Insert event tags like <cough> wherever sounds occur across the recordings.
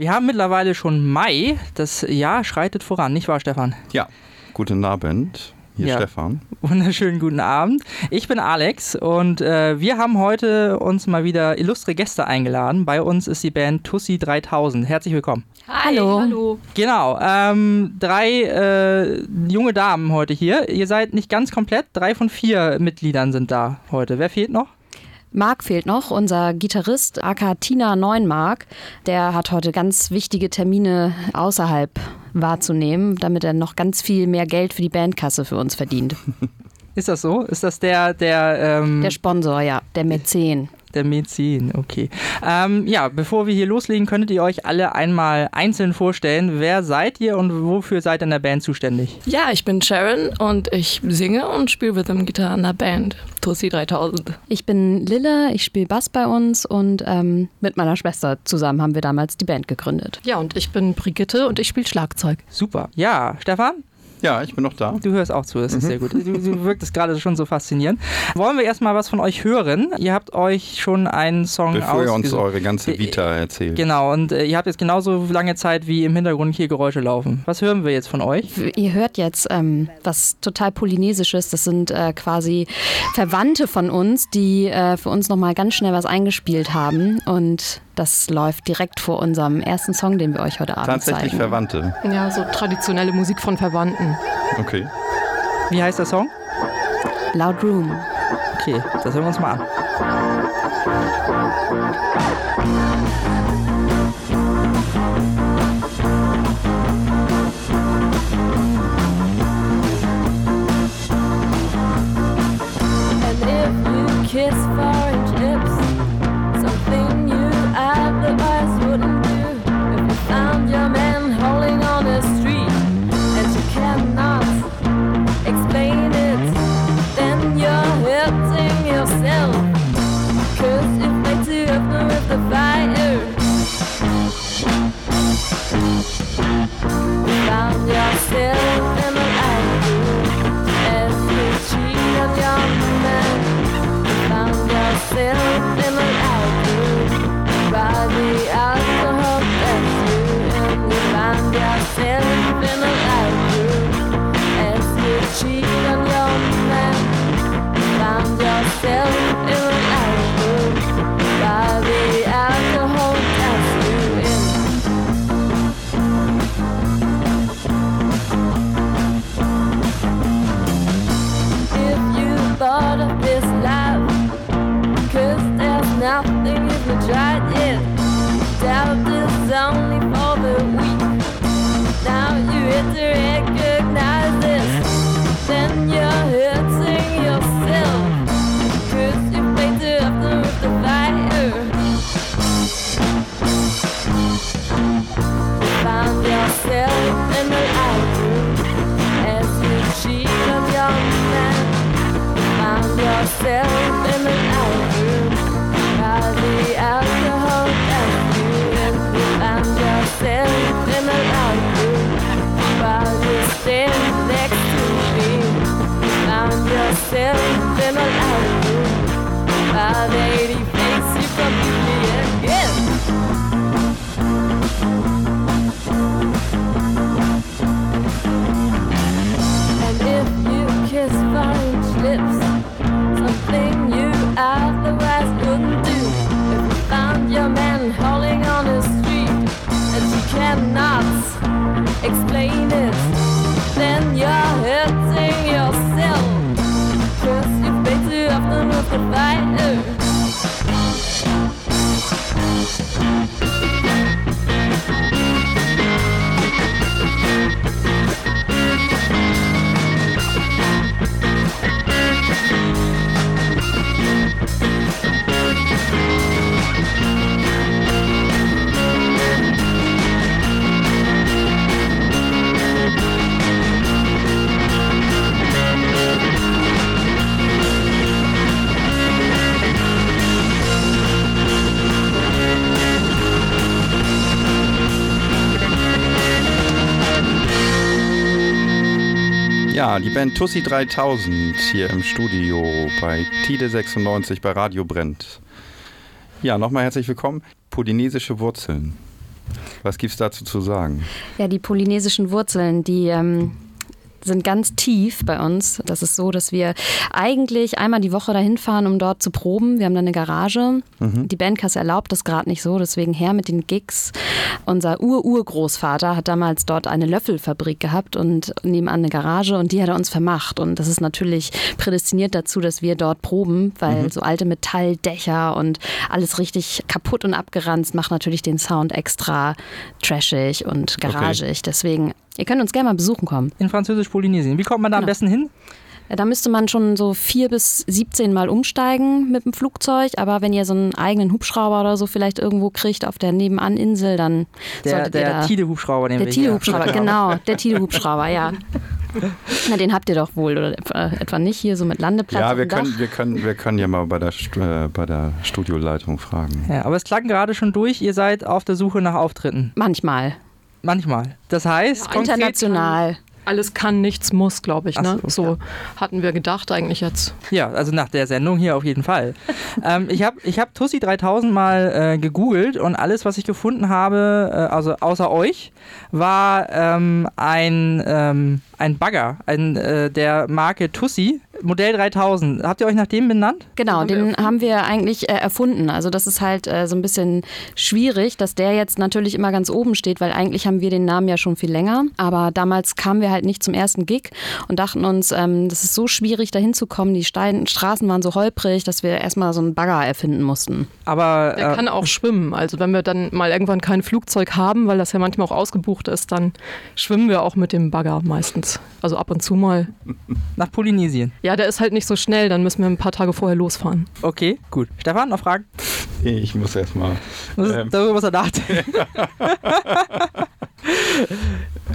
Wir haben mittlerweile schon Mai. Das Jahr schreitet voran, nicht wahr, Stefan? Ja, guten Abend. Hier ja. Stefan. Wunderschönen guten Abend. Ich bin Alex und äh, wir haben heute uns mal wieder illustre Gäste eingeladen. Bei uns ist die Band Tussi 3000. Herzlich willkommen. Hi, hallo. hallo. Genau, ähm, drei äh, junge Damen heute hier. Ihr seid nicht ganz komplett. Drei von vier Mitgliedern sind da heute. Wer fehlt noch? Marc fehlt noch, unser Gitarrist, aka Tina Neunmark. Der hat heute ganz wichtige Termine außerhalb wahrzunehmen, damit er noch ganz viel mehr Geld für die Bandkasse für uns verdient. <laughs> Ist das so? Ist das der, der. Ähm der Sponsor, ja, der Mäzen. Der Medizin, okay. Ähm, ja, bevor wir hier loslegen, könntet ihr euch alle einmal einzeln vorstellen. Wer seid ihr und wofür seid ihr in der Band zuständig? Ja, ich bin Sharon und ich singe und spiele Rhythm Gitarre in der Band Tussi 3000. Ich bin Lille, ich spiele Bass bei uns und ähm, mit meiner Schwester zusammen haben wir damals die Band gegründet. Ja, und ich bin Brigitte und ich spiele Schlagzeug. Super. Ja, Stefan? Ja, ich bin noch da. Du hörst auch zu, das ist mhm. sehr gut. Du, du wirktest gerade schon so faszinierend. Wollen wir erstmal was von euch hören? Ihr habt euch schon einen Song Bevor ihr uns eure ganze Vita erzählt. Genau, und äh, ihr habt jetzt genauso lange Zeit, wie im Hintergrund hier Geräusche laufen. Was hören wir jetzt von euch? Ihr hört jetzt ähm, was total Polynesisches. Das sind äh, quasi Verwandte von uns, die äh, für uns nochmal ganz schnell was eingespielt haben. Und das läuft direkt vor unserem ersten Song, den wir euch heute Abend Tatsächlich zeigen. Verwandte. Ja, so traditionelle Musik von Verwandten. Okay. Wie heißt der Song? Loud Room. Okay, das hören wir uns mal an. kiss foreign lips I. die Band Tussi 3000 hier im Studio bei Tide 96 bei Radio Brennt. Ja, nochmal herzlich willkommen. Polynesische Wurzeln. Was gibt's dazu zu sagen? Ja, die polynesischen Wurzeln, die ähm, sind ganz tief bei uns. Das ist so, dass wir eigentlich einmal die Woche dahin fahren, um dort zu proben. Wir haben da eine Garage. Die Bandkasse erlaubt das gerade nicht so, deswegen her mit den Gigs. Unser Ur-Urgroßvater hat damals dort eine Löffelfabrik gehabt und nebenan eine Garage und die hat er uns vermacht. Und das ist natürlich prädestiniert dazu, dass wir dort proben, weil so alte Metalldächer und alles richtig kaputt und abgeranzt macht natürlich den Sound extra trashig und garagig. Deswegen, ihr könnt uns gerne mal besuchen kommen. In Französisch-Polynesien. Wie kommt man da am Genau. besten hin? Ja, Da müsste man schon so vier bis 17 Mal umsteigen mit dem Flugzeug. Aber wenn ihr so einen eigenen Hubschrauber oder so vielleicht irgendwo kriegt auf der Nebenaninsel, dann Der, solltet ihr der da... Tide-Hubschrauber, den Der wir hier- Tide-Hubschrauber, <laughs> genau. Der Tide-Hubschrauber, ja. Na, den habt ihr doch wohl oder etwa, etwa nicht hier so mit Landeplatz ja, wir können, wir, können, wir können ja mal bei der, äh, bei der Studioleitung fragen. Ja, aber es klang gerade schon durch, ihr seid auf der Suche nach Auftritten. Manchmal. Manchmal. Das heißt, Ja, International. Alles kann, nichts muss, glaube ich. Ne? so, So hatten wir gedacht eigentlich jetzt. ja, also nach der Sendung hier auf jeden Fall. <laughs> ähm, ich habe ich hab Tussi 3000 mal äh, gegoogelt und alles, was ich gefunden habe, äh, also außer euch, war ähm, ein, ähm, ein Bagger ein, äh, der Marke Tussi, Modell 3000. Habt ihr euch nach dem benannt? Genau, den erfunden. haben wir eigentlich äh, erfunden. Also das ist halt äh, so ein bisschen schwierig, dass der jetzt natürlich immer ganz oben steht, weil eigentlich haben wir den Namen ja schon viel länger. Aber damals kamen wir halt nicht zum ersten Gig und dachten uns, ähm, das ist so schwierig, da hinzukommen. Die Stein Straßen waren so holprig, dass wir erstmal so einen Bagger erfinden mussten. Aber Der äh, kann auch schwimmen. Also wenn wir dann mal irgendwann kein Flugzeug haben, weil das ja manchmal auch ausgebucht ist, dann schwimmen wir auch mit dem Bagger meistens. Also ab und zu mal. nach Polynesien. Ja, der ist halt nicht so schnell, dann müssen wir ein paar Tage vorher losfahren. Okay, gut. Stefan, noch Fragen? Ich muss erst mal. Was- Ähm. Darüber was er nachdenken. <laughs>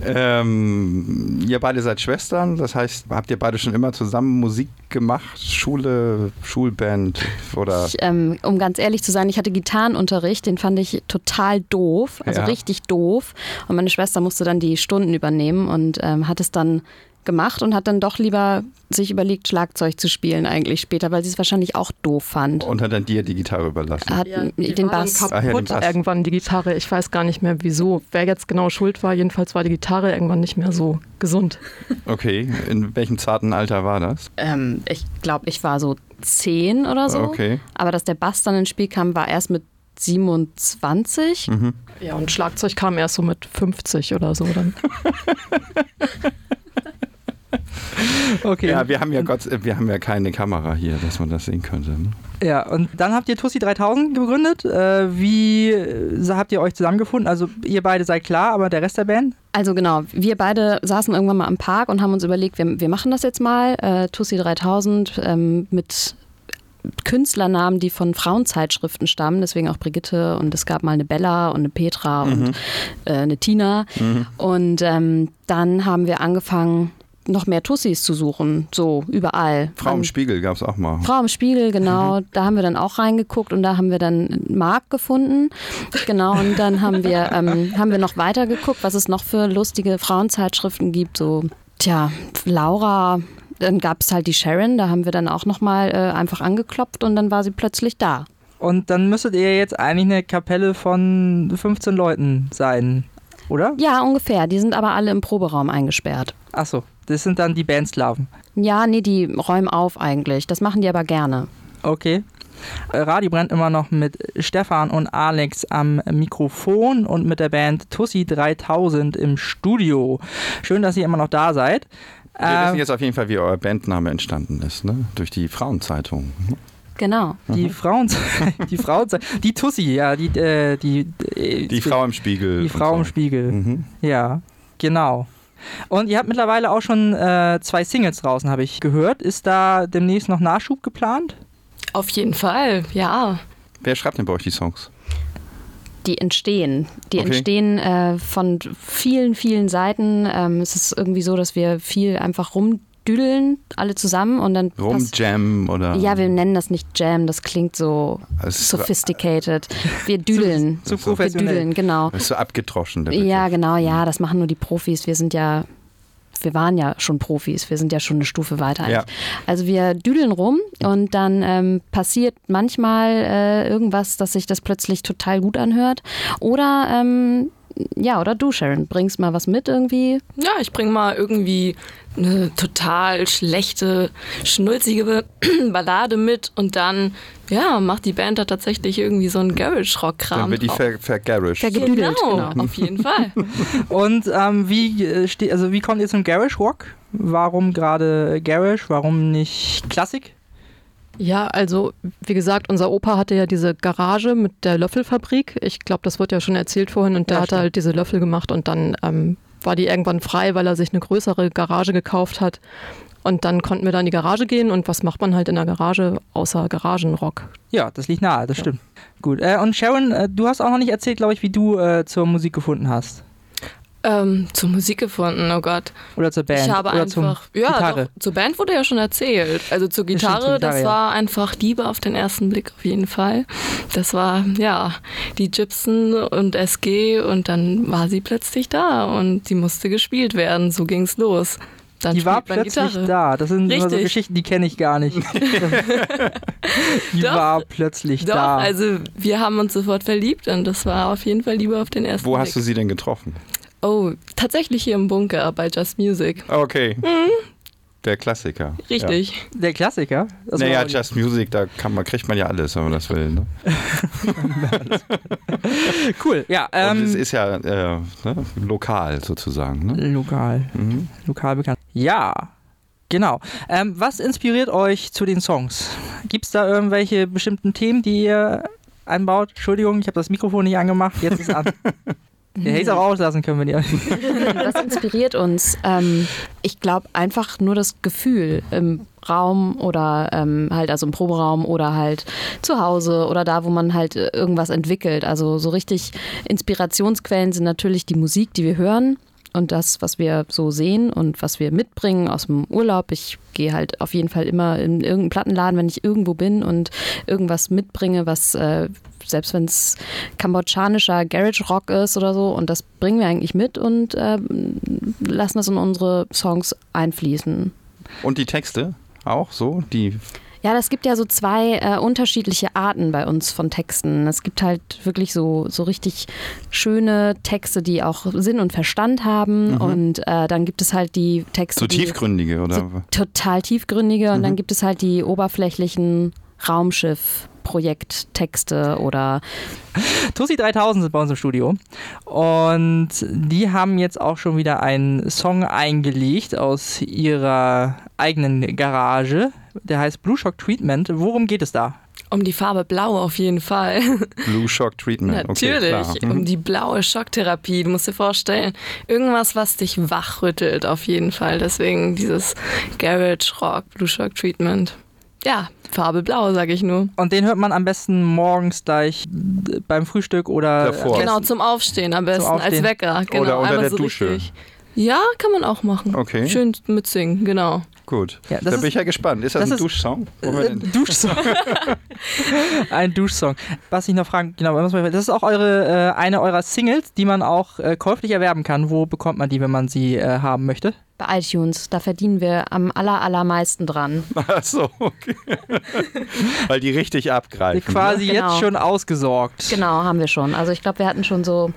Ähm, ihr beide seid Schwestern, das heißt, habt ihr beide schon immer zusammen Musik gemacht? Schule, Schulband oder. Ich, ähm, um ganz ehrlich zu sein, ich hatte Gitarrenunterricht, den fand ich total doof, also Ja. richtig doof. Und meine Schwester musste dann die Stunden übernehmen und ähm, hat es dann gemacht und hat dann doch lieber sich überlegt, Schlagzeug zu spielen eigentlich später, weil sie es wahrscheinlich auch doof fand. Und hat dann dir die Gitarre überlassen. Hat die den Bass. Dann Ah, ja, kaputt den Bass. irgendwann die Gitarre. Ich weiß gar nicht mehr wieso. Wer jetzt genau schuld war, jedenfalls war die Gitarre irgendwann nicht mehr so gesund. <laughs> Okay, in welchem zarten Alter war das? Ähm, ich glaube, ich war so zehn oder so. Okay. Aber dass der Bass dann ins Spiel kam, war erst mit 27. Mhm. Ja, und Schlagzeug kam erst so mit 50 oder so dann. <laughs> <laughs> Okay. Ja, wir haben ja Gott, wir haben ja keine Kamera hier, dass man das sehen könnte. Ne? Ja, und dann habt ihr Tussi 3000 gegründet. Äh, wie äh, habt ihr euch zusammengefunden? Also ihr beide seid klar, aber der Rest der Band? Also genau, wir beide saßen irgendwann mal am Park und haben uns überlegt, wir, wir machen das jetzt mal, äh, Tussi 3000 ähm, mit Künstlernamen, die von Frauenzeitschriften stammen, deswegen auch Brigitte und es gab mal eine Bella und eine Petra und äh, eine Tina. Und ähm, dann haben wir angefangen, noch mehr Tussis zu suchen, so überall. Frau im An- Spiegel gab es auch mal. Frau im Spiegel, genau. Da haben wir dann auch reingeguckt und da haben wir dann Marc gefunden. Genau, und dann haben wir, ähm, haben wir noch weiter geguckt, was es noch für lustige Frauenzeitschriften gibt. So, tja, Laura, dann gab es halt die Sharon, da haben wir dann auch nochmal äh, einfach angeklopft und dann war sie plötzlich da. Und dann müsstet ihr jetzt eigentlich eine Kapelle von 15 Leuten sein, oder? Ja, ungefähr. Die sind aber alle im Proberaum eingesperrt. Achso, das sind dann die Bandsklaven. Ja, nee, die räumen auf eigentlich. Das machen die aber gerne. Okay. Äh, Radio brennt immer noch mit Stefan und Alex am Mikrofon und mit der Band Tussi 3000 im Studio. Schön, dass ihr immer noch da seid. Wir Ähm, wissen jetzt auf jeden Fall, wie euer Bandname entstanden ist, ne? Durch die Frauenzeitung. Genau. Die Frauen, <laughs> die Frauen, die Tussi, ja, die, äh, die, äh, Die Frau im Spiegel. die Frau im. Spiegel. Mhm. Ja, genau. Und ihr habt mittlerweile auch schon äh, zwei Singles draußen, habe ich gehört. Ist da demnächst noch Nachschub geplant? Auf jeden Fall, ja. Wer schreibt denn bei euch die Songs? Die entstehen. Die Okay. entstehen äh, von vielen, vielen Seiten. Ähm, es ist irgendwie so, dass wir viel einfach rumdüdeln, alle zusammen und dann passt- Rumjam oder? Ja, wir nennen das nicht Jam, das klingt so ist, sophisticated. Wir düdeln. <laughs> Zu So. wir professionell. düdeln, genau. es ist so Begriff. Ja, genau, ja, das machen nur die Profis. Wir sind ja wir waren ja schon Profis, wir sind ja schon eine Stufe weiter. Ja. eigentlich. Also wir düdeln rum und dann ähm, passiert manchmal äh, irgendwas, dass sich das plötzlich total gut anhört. Oder ähm, ja, oder du, Sharon, bringst mal was mit irgendwie. Ja, ich bring mal irgendwie eine total schlechte, schnulzige <clears throat> Ballade mit und dann, ja, macht die Band da tatsächlich irgendwie so einen Garage-Rock-Kram. Dann wird die drauf. ver vergaraged. Vergedüdelt, genau, genau. auf jeden Fall. <laughs> Und ähm, wie, äh, also wie kommt ihr zum Garage Rock? Warum gerade Garage? Warum nicht Klassik? Ja, also wie gesagt, unser Opa hatte ja diese Garage mit der Löffelfabrik. Ich glaube, das wurde ja schon erzählt vorhin und der Ja, hatte stimmt. halt diese Löffel gemacht und dann ähm, war die irgendwann frei, weil er sich eine größere Garage gekauft hat. Und dann konnten wir da in die Garage gehen und was macht man halt in der Garage außer Garagenrock? Ja, das liegt nahe, das stimmt. Gut. Äh, und Sharon, äh, du hast auch noch nicht erzählt, glaube ich, wie du äh, zur Musik gefunden hast. Ähm, zur Musik gefunden, oh Gott. Oder zur Band. ich habe oder einfach, zum ja, Gitarre. Doch, zur Band wurde ja schon erzählt. Also zur stimmt, Gitarre, zur Gitarre, das ja. war einfach Liebe auf den ersten Blick auf jeden Fall. Das war, ja, die Gibson und SG und dann war sie plötzlich da und sie musste gespielt werden. So ging's los. Dann Die war plötzlich Gitarre. da. Das sind immer so Richtig. Geschichten, die kenne ich gar nicht. <laughs> die Doch. war plötzlich Doch, da. also wir haben uns sofort verliebt und das war auf jeden Fall Liebe auf den ersten Wo Blick. hast du sie denn getroffen? Oh, tatsächlich hier im Bunker bei Just Music. Okay. Der Klassiker. Mhm. Richtig. Der Klassiker. Das Ja. Naja, Just Music, da kann man, kriegt man ja alles, wenn man das will. Ne? <laughs> cool. Ja, Und es ähm, ist ja äh, ne, lokal sozusagen. Ne? lokal. Mhm. Lokal bekannt. Ja, genau. Ähm, was inspiriert euch zu den Songs? Gibt es da irgendwelche bestimmten Themen, die ihr einbaut? Entschuldigung, ich habe das Mikrofon nicht angemacht. Jetzt ist es an. <laughs> Ihr hättet es auch auslassen können, wenn ihr. <laughs> Was inspiriert uns? Ähm, ich glaube einfach nur das Gefühl im Raum oder ähm, halt also im Proberaum oder halt zu Hause oder da, wo man halt äh, irgendwas entwickelt. Also so richtig Inspirationsquellen sind natürlich die Musik, die wir hören und das, was wir so sehen und was wir mitbringen aus dem Urlaub. Ich gehe halt auf jeden Fall immer in irgendeinen Plattenladen, wenn ich irgendwo bin und irgendwas mitbringe, was äh, selbst wenn es kambodschanischer Garage Rock ist oder so und das bringen wir eigentlich mit und ähm, lassen das in unsere Songs einfließen. Und die Texte auch so? Die Ja, das gibt ja so zwei äh, unterschiedliche Arten bei uns von Texten. Es gibt halt wirklich so, so richtig schöne Texte, die auch Sinn und Verstand haben. Und äh, dann gibt es halt die Texte, so tiefgründige, oder? so total tiefgründige. Und dann gibt es halt die oberflächlichen Raumschiff-Projekttexte oder Tussi 3000 sind bei uns im Studio. Und die haben jetzt auch schon wieder einen Song eingelegt aus ihrer eigenen Garage. Der heißt Blue Shock Treatment. Worum geht es da? Um die Farbe Blau auf jeden Fall. Blue Shock Treatment. Natürlich. Okay, klar. um die blaue Schocktherapie. Du musst dir vorstellen, irgendwas, was dich wachrüttelt auf jeden Fall. Deswegen dieses Garage Rock Blue Shock Treatment. Ja, Farbe Blau, sage ich nur. Und den hört man am besten morgens gleich beim Frühstück oder Davor. Genau, zum Aufstehen am besten, als Aufstehen. Wecker. Genau, Oder unter einmal der so Dusche. Richtig. Ja, kann man auch machen. Okay. Schön mitsingen, genau. Gut. Ja, da bin ich ja gespannt. Ist das, das ein ist- Duschsong? Wir Äh, Duschsong. <laughs> Ein Duschsong. Was ich noch fragen, genau, das ist auch eure, äh, eine eurer Singles, die man auch äh, käuflich erwerben kann. Wo bekommt man die, wenn man sie haben möchte? bei iTunes. Da verdienen wir am aller, allermeisten dran. Ach so, okay. <laughs> Weil die richtig abgreifen. Quasi Genau. jetzt schon ausgesorgt. Genau, haben wir schon. Also ich glaube, wir hatten schon so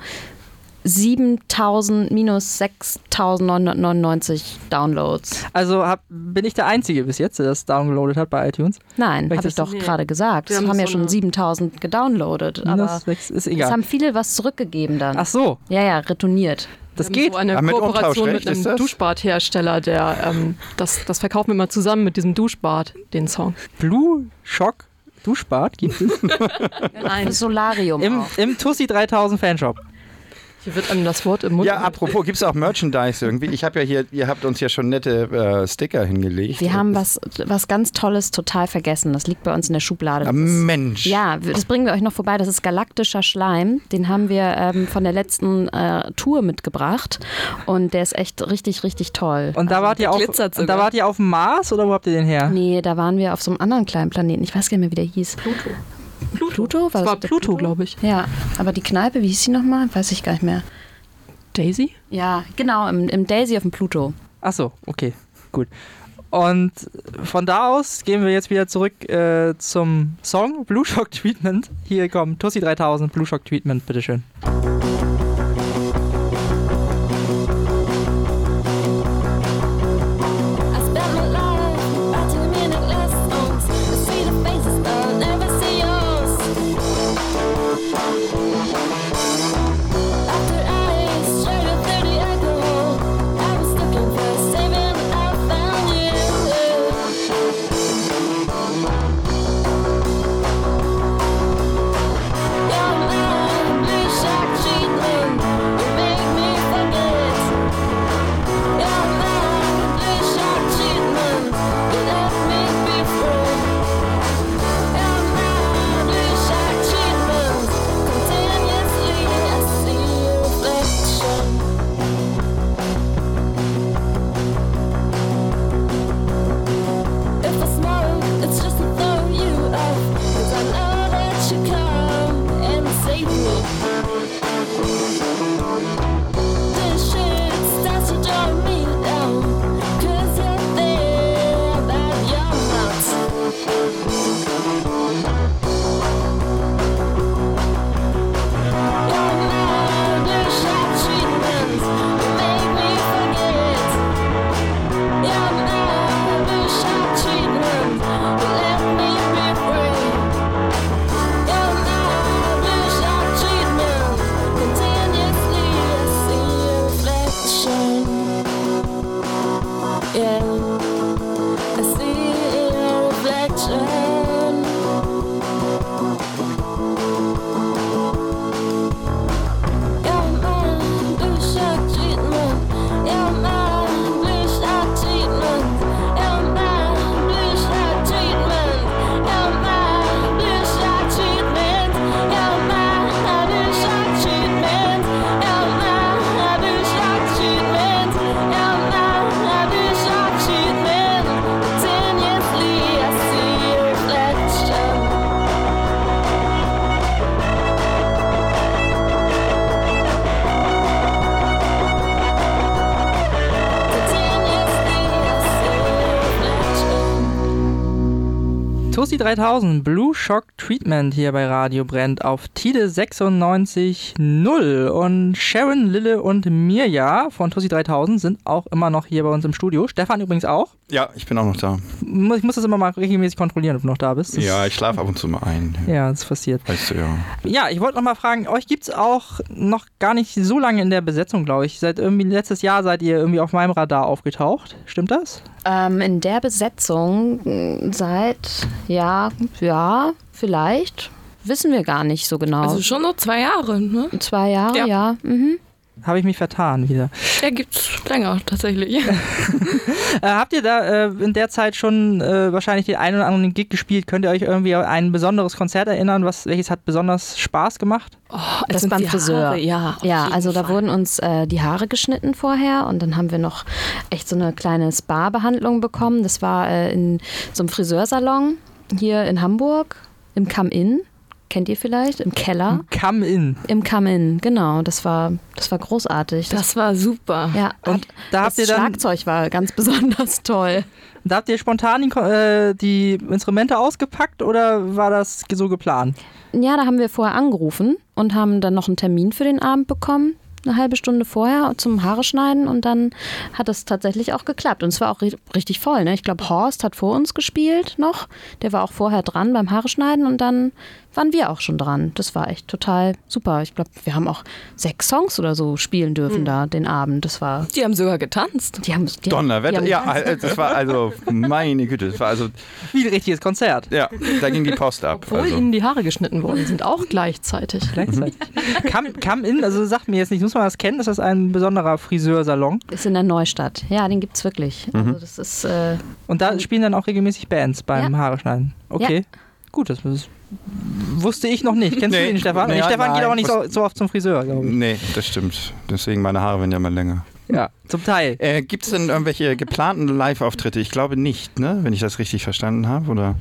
7000 minus 6999 Downloads. Also hab, bin ich der Einzige bis jetzt, der das downgeloadet hat bei iTunes. Nein, habe ich doch Nee. gerade gesagt. Wir Es haben haben ja so schon eine- 7000 gedownloadet. Aber Minus sechs ist es egal. haben viele was zurückgegeben dann. Ach so, Ja, ja, retourniert. das geht. So eine Ah, mit Kooperation mit einem? Duschbadhersteller, der ähm, das, das verkaufen wir mal zusammen mit diesem Duschbad, den Song. Blue Shock Duschbad gibt es <laughs> Ein Solarium im, auch. im Tussi 3000 Fanshop. Hier wird einem das Wort im Mund. Ja, apropos, gibt es auch Merchandise irgendwie? Ich habe ja hier, ihr habt uns ja schon nette äh, Sticker hingelegt. Wir haben was, was ganz Tolles total vergessen. Das liegt bei uns in der Schublade. Ah, Das Mensch. Ja, das bringen wir euch noch vorbei. Das ist galaktischer Schleim. Den haben wir ähm, von der letzten äh, Tour mitgebracht. Und der ist echt richtig, richtig toll. Und da wart ihr auf und da wart ihr auf dem Mars oder wo habt ihr den her? Nee, da waren wir auf so einem anderen kleinen Planeten. Ich weiß gar nicht mehr, wie der hieß. Pluto. Pluto? Das war der Pluto, glaube ich. Ja, aber die Kneipe, wie hieß sie nochmal? Weiß ich gar nicht mehr. Daisy? Ja, genau, im, im Daisy auf dem Pluto. Ach so, okay, gut. Und von da aus gehen wir jetzt wieder zurück äh, zum Song Blue Shock Treatment. Hier kommt Tussi 3000 Blue Shock Treatment, bitteschön. I 醉。3000 Blue Shock Treatment hier bei Radio Brennt auf Tide 96.0 und Sharon, Lille und Mirja von Tussi 3000 sind auch immer noch hier bei uns im Studio. Stefan übrigens auch. Ja, ich bin auch noch da. Ich muss das immer mal regelmäßig kontrollieren, ob du noch da bist. Das- Ja, ich schlafe ab und zu mal ein. <laughs> Ja, das passiert. Weißt du ja. Ja, ich wollte noch mal fragen, euch gibt's auch noch gar nicht so lange in der Besetzung, glaube ich. Seit irgendwie letztes Jahr seid ihr irgendwie auf meinem Radar aufgetaucht. Stimmt das? Ähm, in der Besetzung mh, seit, ja, ja, vielleicht. Wissen wir gar nicht so genau. Also schon so zwei Jahre, ne? Zwei Jahre, Ja. ja. Mhm. Habe ich mich vertan wieder. Der gibt's länger tatsächlich. <laughs> Äh, habt ihr da äh, in der Zeit schon äh, wahrscheinlich den einen oder anderen Gig gespielt? Könnt ihr euch irgendwie an ein besonderes Konzert erinnern? Was, welches hat besonders Spaß gemacht? Oh, Das sind beim die Friseur. Haare, ja. Ja, also da Fall. wurden uns äh, die Haare geschnitten vorher und dann haben wir noch echt so eine kleine Spa-Behandlung bekommen. Das war äh, in so einem Friseursalon hier in Hamburg, im Come-In. Kennt ihr vielleicht? Im Keller. Come in. Im Come-In, genau. Das war, das war großartig. Das war super. ja, Und da habt das ihr dann Schlagzeug war ganz besonders toll. da habt ihr spontan die, äh, die Instrumente ausgepackt oder war das so geplant? Ja, da haben wir vorher angerufen und haben dann noch einen Termin für den Abend bekommen. Eine halbe Stunde vorher zum Haare schneiden und dann hat es tatsächlich auch geklappt. Und es war auch ri richtig voll. Ne? Ich glaube, Horst hat vor uns gespielt noch. Der war auch vorher dran beim Haare schneiden und dann waren wir auch schon dran. Das war echt total super. Ich glaube, wir haben auch sechs Songs oder so spielen dürfen da den Abend. Das war. Die haben sogar getanzt. Die haben, die die Donnerwetter. haben Ja, getanzt. äh, das war also, meine Güte, das war also, Wie ein richtiges Konzert. ja, da ging die Post ab. Obwohl Also. ihnen die Haare geschnitten worden sind, auch gleichzeitig. Gleichzeitig. Come, come in, also sagt mir jetzt nicht, muss man das kennen? Ist das ein besonderer Friseursalon? Ist in der Neustadt. Ja, den gibt's wirklich. Also das ist. Äh, Und da spielen dann auch regelmäßig Bands beim Ja. Haare schneiden. Okay. Gut, das ist, wusste ich noch nicht. Kennst Nee, du den Stefan? nee, Stefan geht nein. auch nicht so, so oft zum Friseur, glaube ich. Nee, das stimmt. Deswegen meine Haare werden ja mal länger. Ja, zum Teil. Äh, Gibt es denn irgendwelche geplanten Live-Auftritte? Ich glaube nicht, ne? Wenn ich das richtig verstanden habe, oder?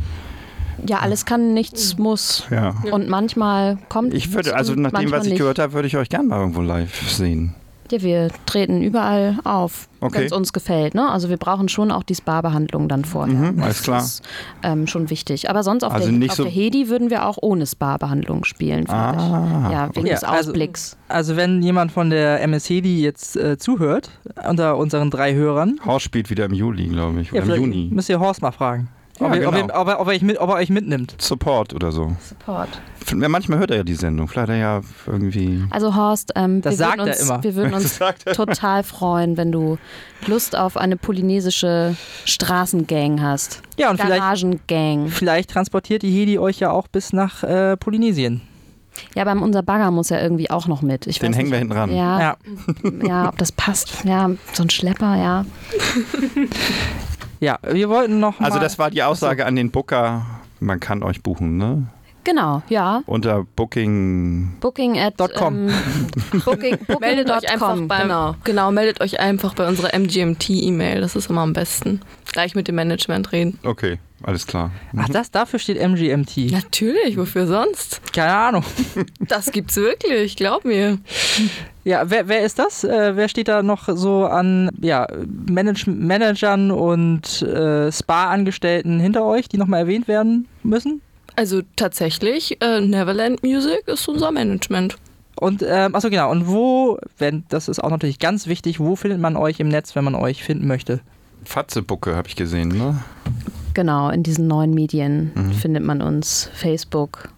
ja, alles kann, nichts muss. Ja. Und manchmal kommt Ich würde, es also nach dem, was ich nicht. gehört habe, würde ich euch gerne mal irgendwo live sehen. Ja, wir treten überall auf, Okay. wenn es uns gefällt. Ne? Also wir brauchen schon auch die Spa-Behandlung dann vorher. Mhm, alles das klar. ist ähm, schon wichtig. Aber sonst auf, Also der, nicht auf so- der Hedi würden wir auch ohne Spa-Behandlung spielen, finde Ah, ich. Ja, wegen okay. des Ja, also- Ausblicks. Also wenn jemand von der MSC, die jetzt äh, zuhört, unter unseren drei Hörern, Horst spielt wieder im Juli, glaube ich. ja, Oder im Juni. müsst ihr Horst mal fragen. Ja, ob, ihr, ob, genau. ihr, ob, er, ob, er euch mit, ob er euch mitnimmt. Support oder so. Support. Ja, Manchmal hört er ja die Sendung. Vielleicht hat er ja irgendwie. Also Horst, ähm, Das wir, sagt würden er uns, immer. wir würden <laughs> uns total freuen, wenn du Lust auf eine polynesische Straßengang hast. Ja, und vielleicht, Garagengang. vielleicht transportiert die Hedi euch ja auch bis nach äh, Polynesien. Ja, aber unser Bagger muss ja irgendwie auch noch mit. Ich Den hängen wir nicht, hinten ran. Ja, ja. Ja. ob das passt. Ja, so ein Schlepper, ja. <laughs> ja, wir wollten noch Also mal, das war die Aussage an den Booker. Man kann euch buchen, ne? Genau, ja. Unter Booking. Booking at Dot com. Ähm, booking, <laughs> booking Meldet euch einfach beim, genau. genau. meldet euch einfach bei unserer MGMT-E-Mail. Das ist immer am besten. Gleich mit dem Management reden. Okay, alles klar. Ach, das, dafür steht MGMT. Natürlich, wofür sonst? Keine Ahnung. Das gibt's wirklich, glaub mir. <laughs> Ja, wer, wer ist das? Äh, wer steht da noch so an ja, Manage Managern und äh, Spa-Angestellten hinter euch, die nochmal erwähnt werden müssen? Also tatsächlich, äh, Neverland Music ist unser Management. Und, ähm, achso, genau. Und wo, wenn, das ist auch natürlich ganz wichtig, wo findet man euch im Netz, wenn man euch finden möchte? Fatzebucke habe ich gesehen, ne? Genau, in diesen neuen Medien Mhm. findet man uns. Facebook.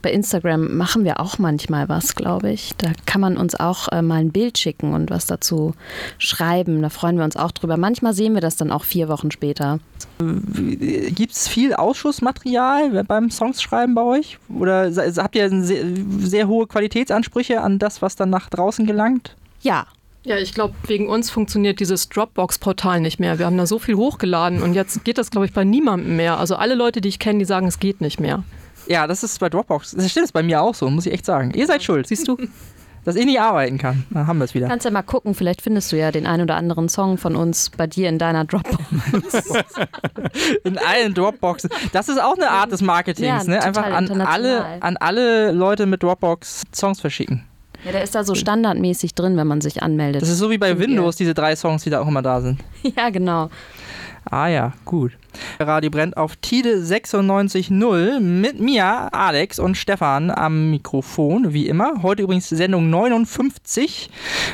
Bei Instagram machen wir auch manchmal was, glaube ich. Da kann man uns auch äh, mal ein Bild schicken und was dazu schreiben. Da freuen wir uns auch drüber. Manchmal sehen wir das dann auch vier Wochen später. Gibt es viel Ausschussmaterial beim Songschreiben bei euch? Oder habt ihr sehr, sehr hohe Qualitätsansprüche an das, was dann nach draußen gelangt? Ja, Ja, ich glaube, wegen uns funktioniert dieses Dropbox-Portal nicht mehr. Wir haben da so viel hochgeladen und jetzt geht das, glaube ich, bei niemandem mehr. Also alle Leute, die ich kenne, die sagen, es geht nicht mehr. Ja, das ist bei Dropbox. Das stimmt, das ist bei mir auch so, muss ich echt sagen. Ihr seid schuld, siehst du? <laughs> Dass ich nicht arbeiten kann. Da haben wir es wieder. kannst ja mal gucken. Vielleicht findest du ja den ein oder anderen Song von uns bei dir in deiner Dropbox. <laughs> In allen Dropboxen. Das ist auch eine Art des Marketings, Ja, ne? Einfach an alle, an alle Leute mit Dropbox Songs verschicken. Ja, der ist da so standardmäßig drin, wenn man sich anmeldet. Das ist so wie bei. Windows, diese drei Songs, die da auch immer da sind. <laughs> ja, genau. Ah ja, gut. Radio brennt auf Tide 96.0 mit mir, Alex und Stefan am Mikrofon, wie immer. Heute übrigens Sendung 59.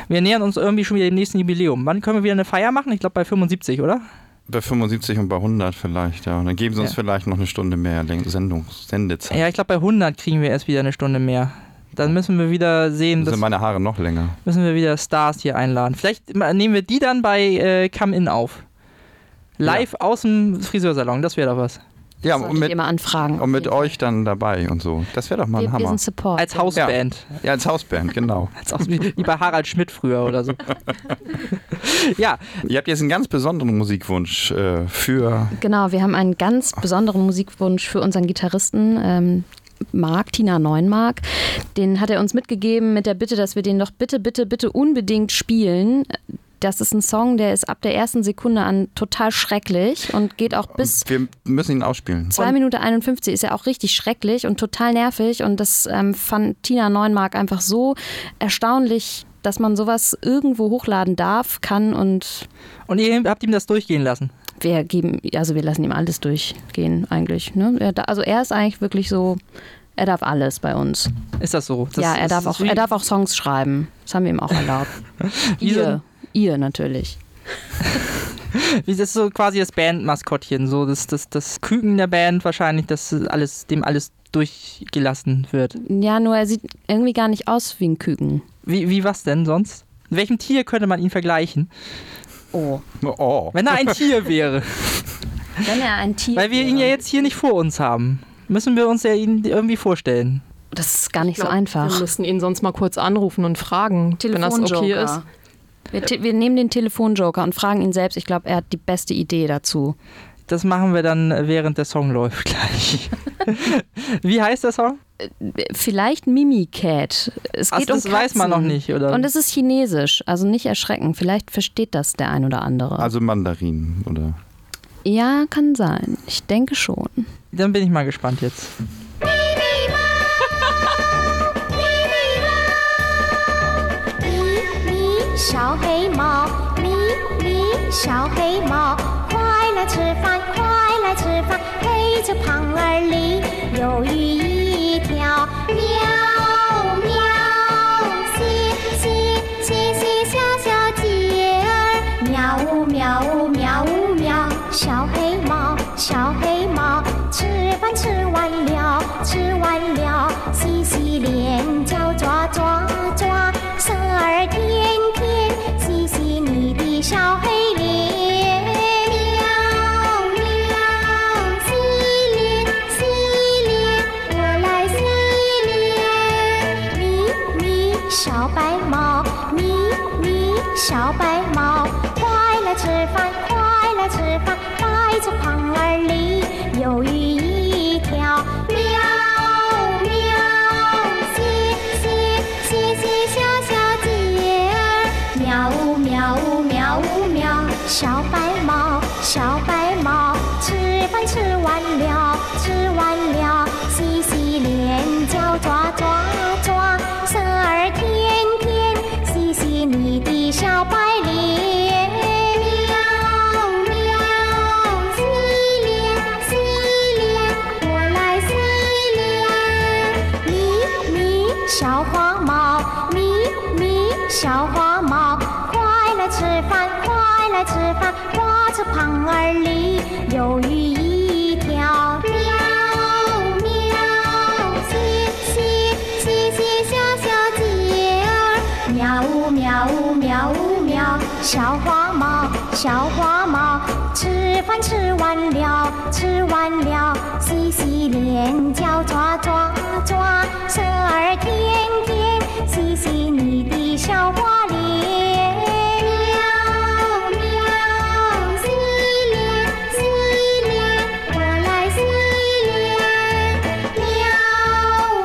Wir nähern uns irgendwie schon wieder dem nächsten Jubiläum. Wann können wir wieder eine Feier machen? Ich glaube bei 75, oder? Bei 75 und bei 100 vielleicht, ja. Und dann geben sie uns Ja. vielleicht noch eine Stunde mehr Sendung, Sendezeit. Ja, ich glaube bei 100 kriegen wir erst wieder eine Stunde mehr. Dann müssen wir wieder sehen, Dann dass sind meine Haare noch länger. müssen wir wieder Stars hier einladen. Vielleicht nehmen wir die dann bei äh, Come In auf. Live aus dem Friseursalon, das wäre doch was. Ja, und mit, mal anfragen. und mit euch dann dabei und so. Das wäre doch mal ein wir, wir Hammer. sind Support. Als Hausband. Ja, als Hausband, genau. <laughs> Als Haus wie, bei Harald Schmidt früher oder so. <laughs> ja, Ihr habt jetzt einen ganz besonderen Musikwunsch äh, für. Genau, wir haben einen ganz besonderen Musikwunsch für unseren Gitarristen. Ähm, Marc, Tina Neunmark. Den hat er uns mitgegeben mit der Bitte, dass wir den doch bitte, bitte, bitte unbedingt spielen. Das ist ein Song, der ist ab der ersten Sekunde an total schrecklich und geht auch bis Wir müssen ihn ausspielen. 2 Minuten 51 ist ja auch richtig schrecklich und total nervig. Und das ähm, fand Tina Neunmark einfach so erstaunlich, dass man sowas irgendwo hochladen darf, kann und und ihr habt ihm das durchgehen lassen. wir geben, also wir lassen ihm alles durchgehen eigentlich. Ne? Er, also er ist eigentlich wirklich so, er darf alles bei uns. Ist das so? Das ja, er darf, auch, er darf auch Songs schreiben. Das haben wir ihm auch erlaubt. <laughs> So- ihr, natürlich. <laughs> Wie das ist so quasi das Bandmaskottchen, so das, das, das Küken der Band wahrscheinlich, dass alles, dem alles durchgelassen wird. Ja, nur er sieht irgendwie gar nicht aus wie ein Küken. Wie, wie was denn sonst? Mit welchem Tier könnte man ihn vergleichen? Oh. Oh. Wenn er ein Tier wäre. <laughs> Wenn er ein Tier Weil wir ihn ja wäre. jetzt hier nicht vor uns haben. Müssen wir uns ja ihn irgendwie vorstellen. Das ist gar nicht Ich glaub, so einfach. Wir müssten ihn sonst mal kurz anrufen und fragen, wenn das okay ist. Wir, te- wir nehmen den Telefonjoker und fragen ihn selbst. Ich glaube, er hat die beste Idee dazu. Das machen wir dann, während der Song läuft gleich. <laughs> Wie heißt der Song? Vielleicht Mimicat. Es Ach, geht um das weiß man noch nicht, oder? Und es ist chinesisch, also nicht erschrecken. Vielleicht versteht das der ein oder andere. Also Mandarin, oder? ja, kann sein. Ich denke schon. Dann bin ich mal gespannt jetzt. 小黑猫，咪咪小黑猫，快来吃饭，快来吃饭，陪着胖儿梨，有鱼一洗脸，脚抓抓抓，色儿甜甜，洗洗你的小花脸，喵喵，洗脸洗脸，我来洗脸，喵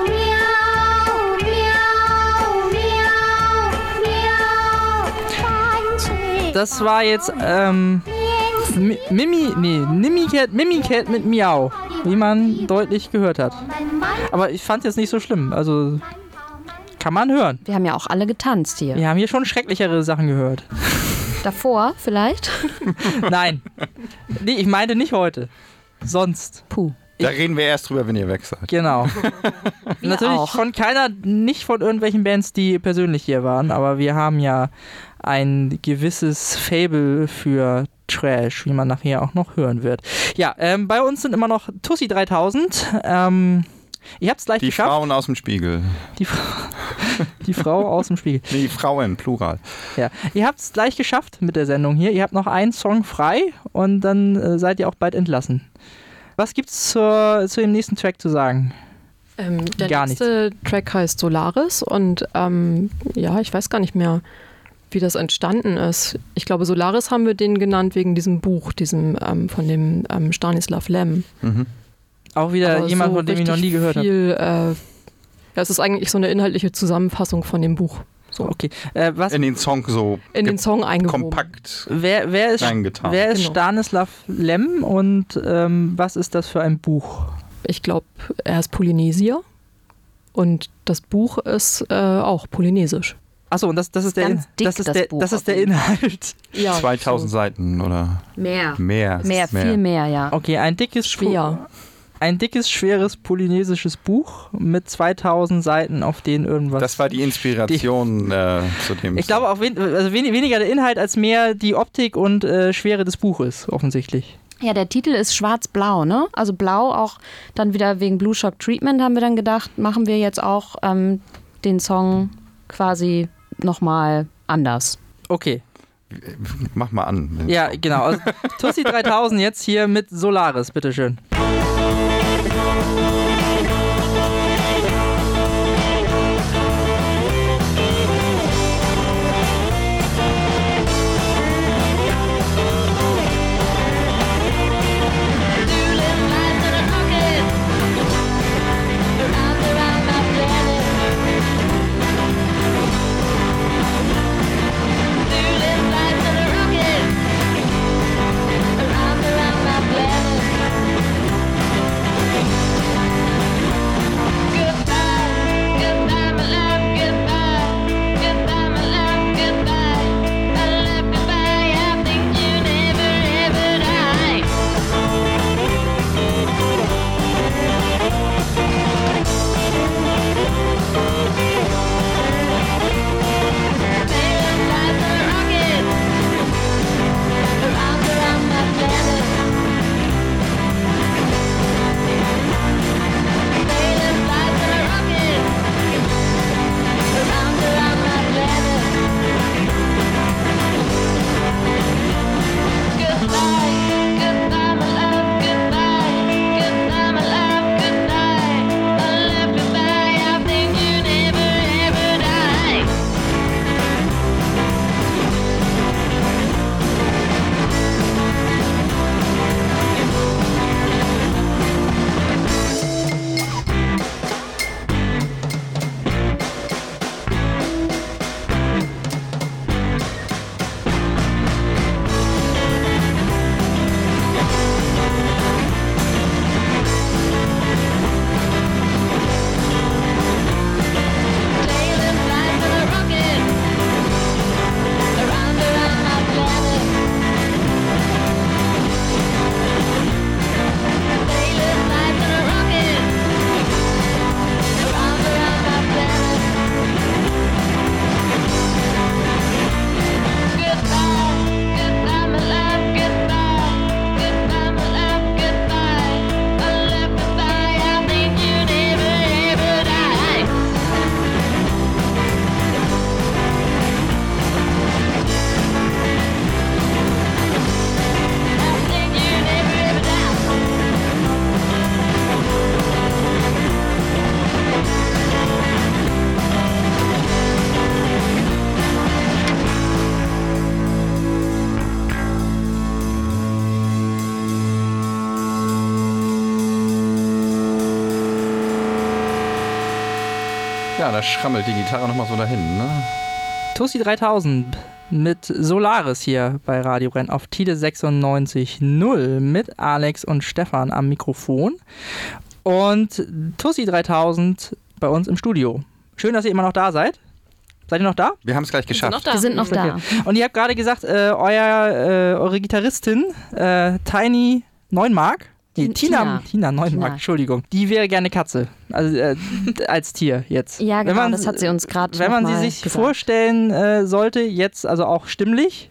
喵喵喵喵，饭吃 Das war jetzt ähm, Mi- Mimi, nee, Mimicat, Mimicat mit Miau, wie man deutlich gehört hat. Aber ich fand es jetzt nicht so schlimm. Also kann man hören. Wir haben ja auch alle getanzt hier. Wir haben hier schon schrecklichere Sachen gehört. <laughs> Davor vielleicht? <laughs> Nein. Nee, ich meinte nicht heute. Sonst. Puh. Da reden wir erst drüber, wenn ihr weg seid. Genau. <laughs> Natürlich auch. von keiner, nicht von irgendwelchen Bands, die persönlich hier waren, aber wir haben ja ein gewisses Fable für Trash, wie man nachher auch noch hören wird. Ja, ähm, bei uns sind immer noch Tussi 3000. Ähm, ihr habt es gleich Die geschafft. Frauen aus dem Spiegel. Die, Fra <laughs> die Frau aus dem Spiegel. Nee, Frauen, Plural. Ja, ihr habt es gleich geschafft mit der Sendung hier. Ihr habt noch einen Song frei und dann äh, seid ihr auch bald entlassen. Was gibt's zur, zu dem nächsten Track zu sagen? Ähm, der Gar nächste Track heißt Solaris und ähm, ja, ich weiß gar nicht mehr, wie das entstanden ist. Ich glaube, Solaris haben wir den genannt wegen diesem Buch, diesem ähm, von dem ähm, Stanislav Lem. Mhm. Auch wieder Aber jemand, so von dem ich noch nie gehört habe. äh, ja, es ist eigentlich so eine inhaltliche Zusammenfassung von dem Buch. So Okay. Äh, was, In den Song so in den Song eingewoben. kompakt wer, wer ist, reingetan. wer ist Genau. Stanislav Lem und ähm, was ist das für ein Buch? Ich glaube, er ist Polynesier und das Buch ist äh, auch polynesisch. Achso, und das, das ist der, Ganz dick, das ist das der, Buch das ist der Inhalt. <laughs> Ja, 2000 Seiten oder Mehr. mehr. Mehr, viel mehr, ja. Okay, ein dickes, Schwer. ein dickes, schweres polynesisches Buch mit 2000 Seiten, auf denen irgendwas. Das war die Inspiration äh, zu dem ich glaube auch wen, also wen, weniger der Inhalt als mehr die Optik und äh, Schwere des Buches, offensichtlich. Ja, der Titel ist schwarz-blau, ne? Also blau auch dann wieder wegen Blue Shock Treatment haben wir dann gedacht, machen wir jetzt auch ähm, den Song quasi nochmal anders. Okay, Mach mal an. ja, genau. Also, Tussi 3000 jetzt hier mit Solaris, bitteschön. Around, da schrammelt die Gitarre nochmal so dahin, ne? Tussi 3000 mit Solaris hier bei Radio Brenn auf Tide 96.0 mit Alex und Stefan am Mikrofon und Tussi 3000 bei uns im Studio. Schön, dass ihr immer noch da seid. Seid ihr noch da? Wir haben es gleich Sind Sie noch geschafft. da? Wir sind noch da. Und ihr habt gerade gesagt, äh, euer, äh, eure Gitarristin, äh, Tiny Neunmark, Tin- Tina, Tina. Tina Neunmark, Tina. Entschuldigung, die wäre gerne Katze, also äh, als Tier jetzt. Ja, genau, man- das hat sie uns gerade Wenn man sie sich gesagt. vorstellen äh, sollte, jetzt also auch stimmlich,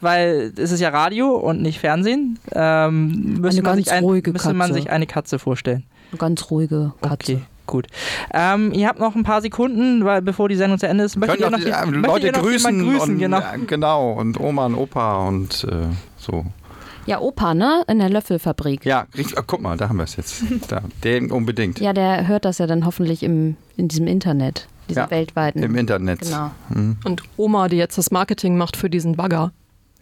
weil es ist ja Radio und nicht Fernsehen, ähm, müsste, Eine man, ganz sich ein, müsste man sich eine Katze vorstellen. Eine ganz ruhige Katze. Okay, gut. Ähm, ihr habt noch ein paar Sekunden, weil bevor die Sendung zu Ende ist, möchtet ihr noch, die, die- äh, möchtet Leute ihr noch grüßen, grüßen und, genau. ja, genau und Oma und Opa und äh, so. Ja, Opa, ne? In der Löffelfabrik. Ja, richtig, ah, guck mal, da haben wir es jetzt. <laughs> Da, den unbedingt. Ja, der hört das ja dann hoffentlich im, in diesem Internet, diesem Ja, weltweiten. Im Internet. Genau. Hm. Und Oma, die jetzt das Marketing macht für diesen Bagger.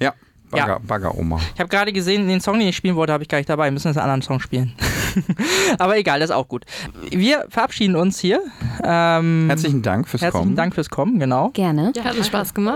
Ja, Bagger, Ja. Bagger-Oma. Ich habe gerade gesehen, den Song, den ich spielen wollte, habe ich gar nicht dabei. Wir müssen jetzt einen anderen Song spielen. <laughs> Aber egal, das ist auch gut. Wir verabschieden uns hier. Ähm, Herzlichen Dank fürs herzlichen Kommen. Dank fürs Kommen, genau. Gerne. Hat uns Spaß gemacht.